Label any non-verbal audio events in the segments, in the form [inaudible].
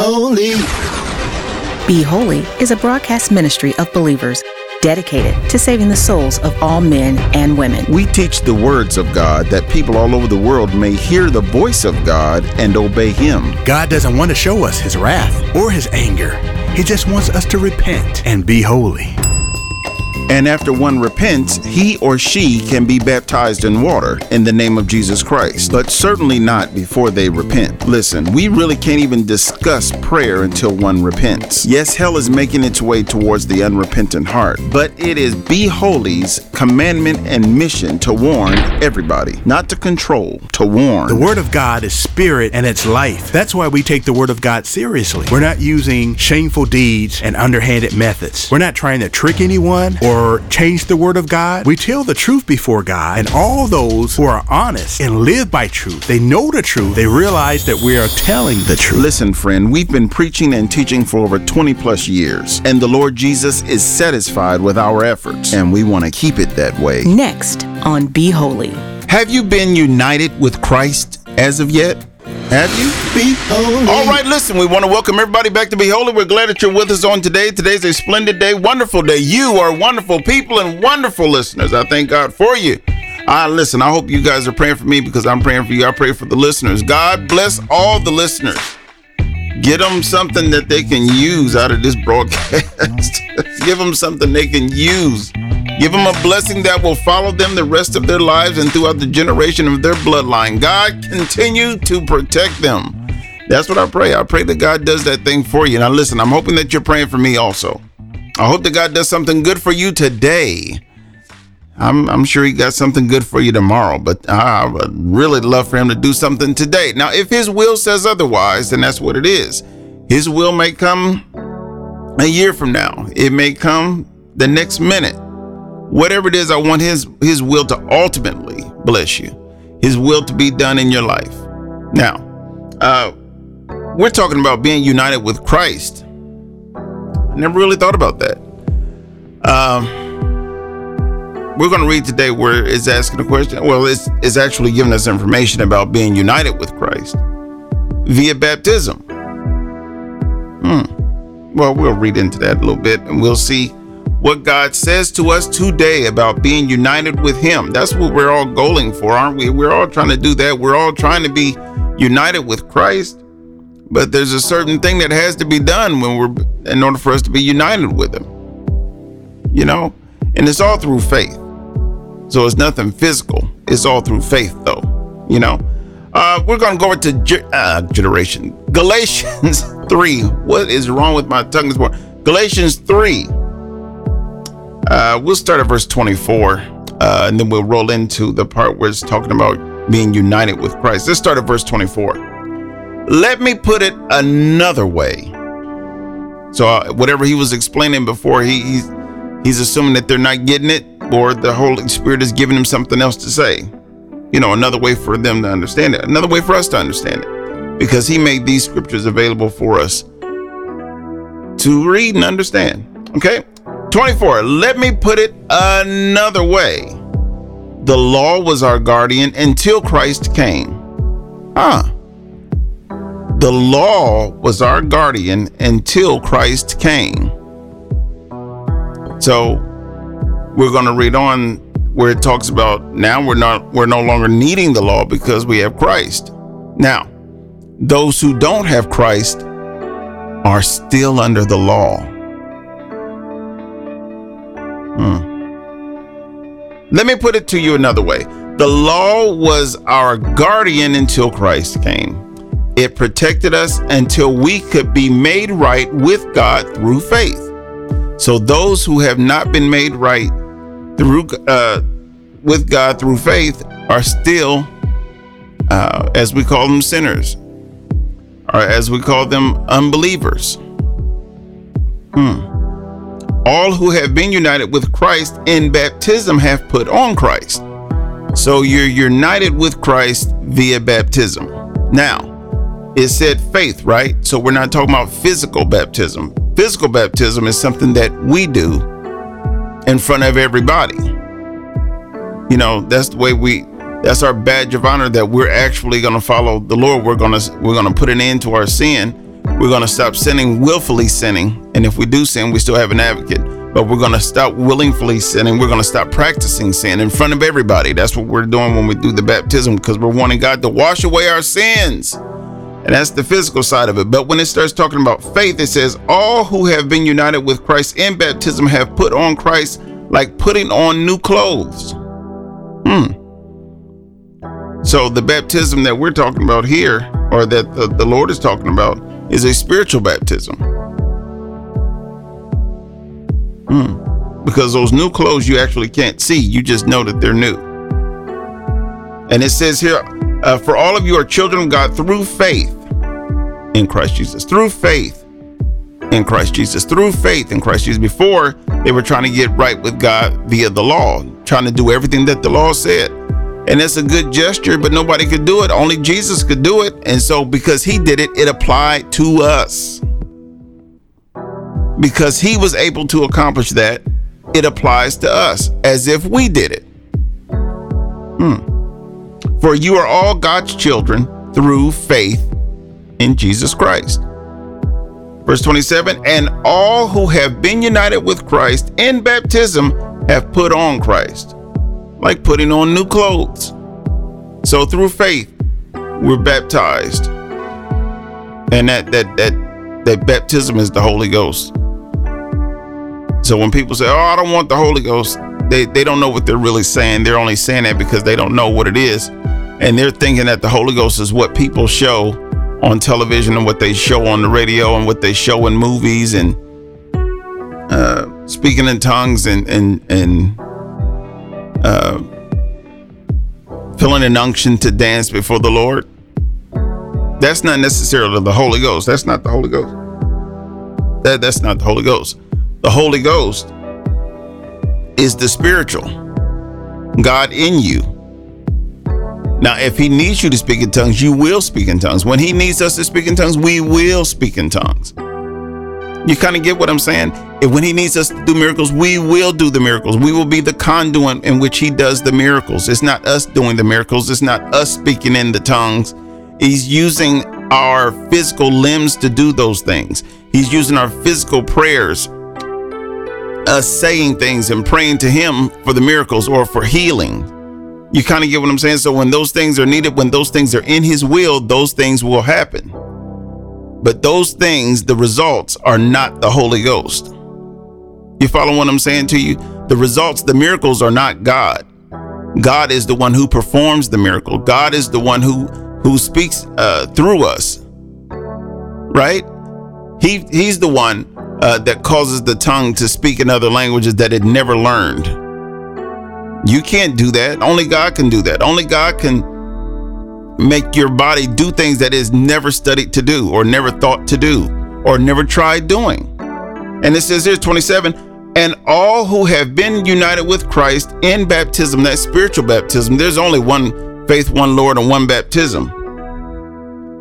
holy. Be Holy is a broadcast ministry of believers dedicated to saving the souls of all men and women. We teach the words of God that people all over the world may hear the voice of God and obey Him. God doesn't want to show us His wrath or His anger. He just wants us to repent and be holy. And after one repents, he or she can be baptized in water in the name of Jesus Christ, but certainly not before they repent. Listen, we really can't even discuss prayer until one repents. Yes, hell is making its way towards the unrepentant heart, but it is Be Holy's commandment and mission to warn everybody, not to control, to warn. The Word of God is spirit and it's life. That's why we take the Word of God seriously. We're not using shameful deeds and underhanded methods. We're not trying to trick anyone or or change the word of God. We tell the truth before God, and all those who are honest and live by truth, they know the truth, they realize that we are telling the truth. Listen, friend, we've been preaching and teaching for over 20 plus years, and the Lord Jesus is satisfied with our efforts, and we want to keep it that way. Next on Be Holy. Have you been united with Christ as of yet? Have you? All right, listen, we want to welcome everybody back to Be Holy. We're glad that you're with us on today. Today's a splendid day, wonderful day. You are wonderful people and wonderful listeners. I thank God for you. Uh, listen, I hope you guys are praying for me because I'm praying for you. I pray for the listeners. God bless all the listeners. Get them something that they can use out of this broadcast. [laughs] Give them something they can use. Give them a blessing that will follow them the rest of their lives and throughout the generation of their bloodline. God, continue to protect them. That's what I pray. I pray that God does that thing for you. Now, listen, I'm hoping that you're praying for me also. I hope that God does something good for you today. I'm, I'm sure He got something good for you tomorrow, but I would really love for Him to do something today. Now, if His will says otherwise, then that's what it is. His will may come a year from now, it may come the next minute whatever it is, I want his his will to ultimately bless you, his will to be done in your life. Now, uh, we're talking about being united with Christ. I never really thought about that. Um, we're going to read today where it's asking a question. Well, it's, it's actually giving us information about being united with Christ via baptism. Hmm. Well, we'll read into that a little bit and we'll see what God says to us today about being united with Him. That's what we're all going for, aren't we? We're all trying to do that. We're all trying to be united with Christ. But there's a certain thing that has to be done when we're in order for us to be united with Him. You know? And it's all through faith. So it's nothing physical. It's all through faith, though. You know? Uh, we're going to go into ge- uh, generation. Galatians [laughs] 3. What is wrong with my tongue this morning? Galatians 3 uh, we'll start at verse 24, uh, and then we'll roll into the part where it's talking about being united with Christ. Let's start at verse 24. Let me put it another way. So, uh, whatever he was explaining before, he, he's, he's assuming that they're not getting it, or the Holy Spirit is giving him something else to say. You know, another way for them to understand it, another way for us to understand it, because he made these scriptures available for us to read and understand. Okay, 24. Let me put it another way. The law was our guardian until Christ came. Huh. The law was our guardian until Christ came. So we're going to read on where it talks about now we're not we're no longer needing the law because we have Christ. Now, those who don't have Christ are still under the law. Hmm. Let me put it to you another way. The law was our guardian until Christ came. It protected us until we could be made right with God through faith. So those who have not been made right through uh, with God through faith are still, uh, as we call them, sinners, or as we call them, unbelievers. Hmm. All who have been united with Christ in baptism have put on Christ. So you're united with Christ via baptism. Now, it said faith, right? So we're not talking about physical baptism. Physical baptism is something that we do in front of everybody. You know, that's the way we that's our badge of honor that we're actually going to follow the Lord. We're going to we're going to put an end to our sin We're going to stop sinning, willfully sinning. And if we do sin, we still have an advocate. But we're going to stop willingly sinning. We're going to stop practicing sin in front of everybody. That's what we're doing when we do the baptism because we're wanting God to wash away our sins. And that's the physical side of it. But when it starts talking about faith, it says, All who have been united with Christ in baptism have put on Christ like putting on new clothes. Hmm. So the baptism that we're talking about here, or that the, the Lord is talking about, is a spiritual baptism. Hmm. Because those new clothes you actually can't see, you just know that they're new. And it says here, uh, for all of you are children of God through faith in Christ Jesus. Through faith in Christ Jesus. Through faith in Christ Jesus. Before, they were trying to get right with God via the law, trying to do everything that the law said. And it's a good gesture, but nobody could do it. Only Jesus could do it. And so, because he did it, it applied to us. Because he was able to accomplish that, it applies to us as if we did it. Hmm. For you are all God's children through faith in Jesus Christ. Verse 27 And all who have been united with Christ in baptism have put on Christ, like putting on new clothes. So through faith, we're baptized. And that that that that baptism is the Holy Ghost. So when people say, "Oh, I don't want the Holy Ghost," they they don't know what they're really saying. They're only saying that because they don't know what it is, and they're thinking that the Holy Ghost is what people show on television and what they show on the radio and what they show in movies and uh, speaking in tongues and and and uh, feeling an unction to dance before the Lord. That's not necessarily the Holy Ghost. That's not the Holy Ghost. That that's not the Holy Ghost. The Holy Ghost is the spiritual God in you now, if he needs you to speak in tongues, you will speak in tongues. When he needs us to speak in tongues, we will speak in tongues. You kind of get what I'm saying? If when he needs us to do miracles, we will do the miracles. We will be the conduit in which he does the miracles. It's not us doing the miracles, it's not us speaking in the tongues. He's using our physical limbs to do those things. He's using our physical prayers, us saying things and praying to him for the miracles or for healing. You kind of get what I'm saying? So when those things are needed, when those things are in his will, those things will happen. But those things, the results are not the Holy Ghost. You follow what I'm saying to you? The results, the miracles are not God. God is the one who performs the miracle. God is the one who who speaks uh, through us. Right? He he's the one uh, that causes the tongue to speak in other languages that it never learned. You can't do that. Only God can do that. Only God can make your body do things that is never studied to do or never thought to do or never tried doing. And it says here 27 and all who have been united with Christ in baptism, that spiritual baptism, there's only one faith, one Lord, and one baptism,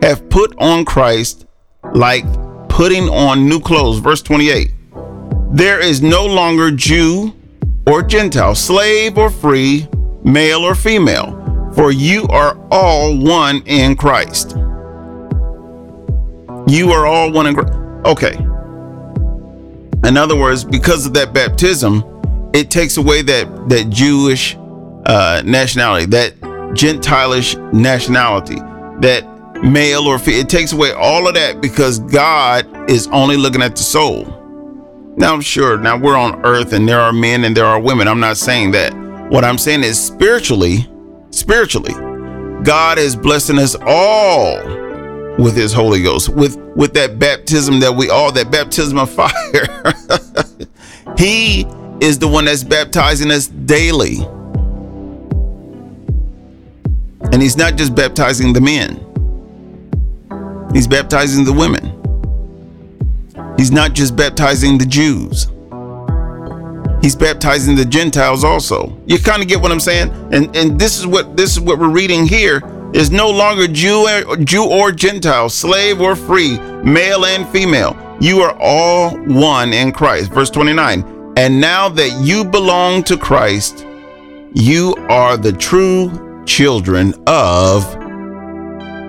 have put on Christ like putting on new clothes. Verse 28 There is no longer Jew or Gentile, slave or free, male or female, for you are all one in Christ. You are all one in Christ. Okay. In other words, because of that baptism, it takes away that that Jewish uh, nationality, that Gentilish nationality, that male or female. It takes away all of that because God is only looking at the soul. Now, I'm sure, now we're on earth and there are men and there are women. I'm not saying that. What I'm saying is spiritually, spiritually, God is blessing us all with his Holy Ghost, with with that baptism that we all that baptism of fire. [laughs] he is the one that's baptizing us daily. And he's not just baptizing the men. He's baptizing the women. He's not just baptizing the Jews. He's baptizing the Gentiles also. You kind of get what I'm saying? And and this is what this is what we're reading here is no longer Jew or, Jew or Gentile, slave or free, male and female. You are all one in Christ. Verse 29. And now that you belong to Christ, you are the true children of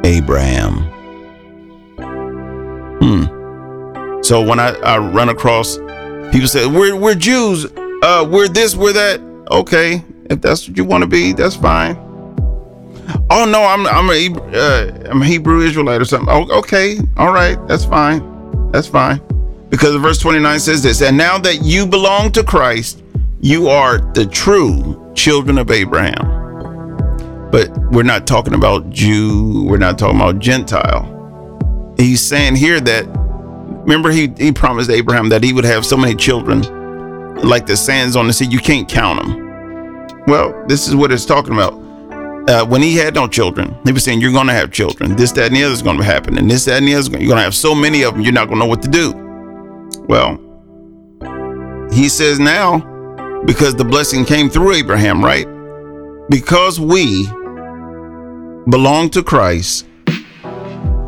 Abraham. Hmm. So when I, I run across people say we're we're Jews, uh, we're this, we're that. Okay, if that's what you want to be, that's fine. Oh no, I'm I'm a uh, I'm a Hebrew Israelite or something. Oh, okay, all right, that's fine, that's fine. Because verse 29 says this, and now that you belong to Christ, you are the true children of Abraham. But we're not talking about Jew, we're not talking about Gentile. He's saying here that remember he he promised Abraham that he would have so many children like the sands on the sea, you can't count them. Well, this is what it's talking about. Uh, when he had no children, he was saying, You're going to have children. This, that, and the other is going to happen. And this, that, and the other, you're going to have so many of them, you're not going to know what to do. Well, he says now, because the blessing came through Abraham, right? Because we belong to Christ,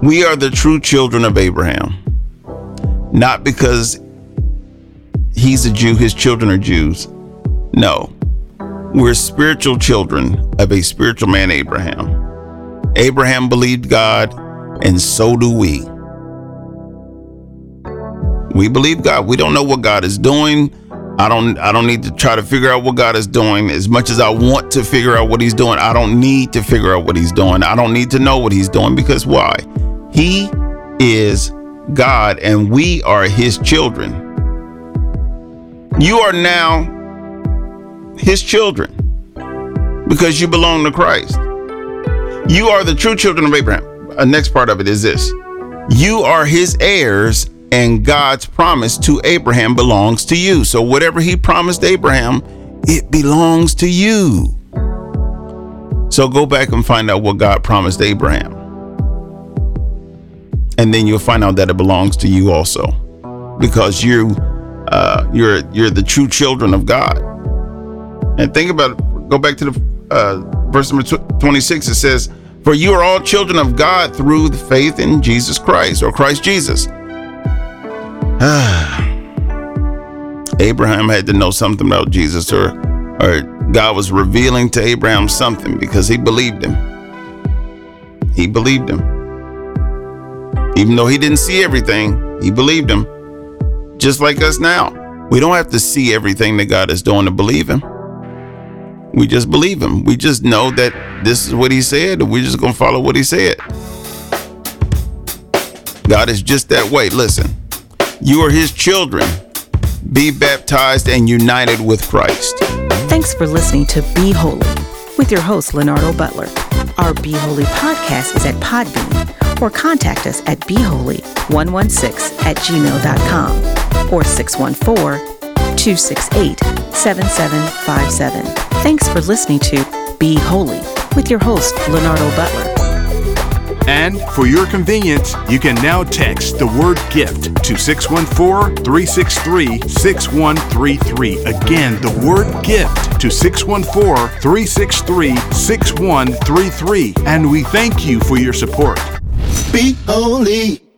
we are the true children of Abraham. Not because he's a Jew, his children are Jews. No, we're spiritual children of a spiritual man, Abraham. Abraham believed God, and so do we. We believe God. We don't know what God is doing. I don't I don't need to try to figure out what God is doing as much as I want to figure out what he's doing. I don't need to figure out what he's doing. I don't need to know what he's doing because why? He is God and we are his children. You are now his children because you belong to Christ. You are the true children of Abraham. A uh, next part of it is this. You are his heirs and God's promise to Abraham belongs to you. So whatever he promised Abraham, it belongs to you. So go back and find out what God promised Abraham. And then you'll find out that it belongs to you also. Because you uh, you're you're the true children of God. And think about it. Go back to the uh, verse number 26. It says, "For you are all children of God through the faith in Jesus Christ or Christ Jesus." [sighs] Abraham had to know something about Jesus, or, or God was revealing to Abraham something because he believed him. He believed him. Even though he didn't see everything, he believed him. Just like us now. We don't have to see everything that God is doing to believe him. We just believe him. We just know that this is what he said, and we're just going to follow what he said. God is just that way. Listen. You are his children. Be baptized and united with Christ. Thanks for listening to Be Holy with your host, Leonardo Butler. Our Be Holy podcast is at Podbean or contact us at beholy116 at gmail.com or 614 268 7757. Thanks for listening to Be Holy with your host, Leonardo Butler. And for your convenience, you can now text the word gift to 614 363 6133. Again, the word gift to 614 363 6133. And we thank you for your support. Be holy.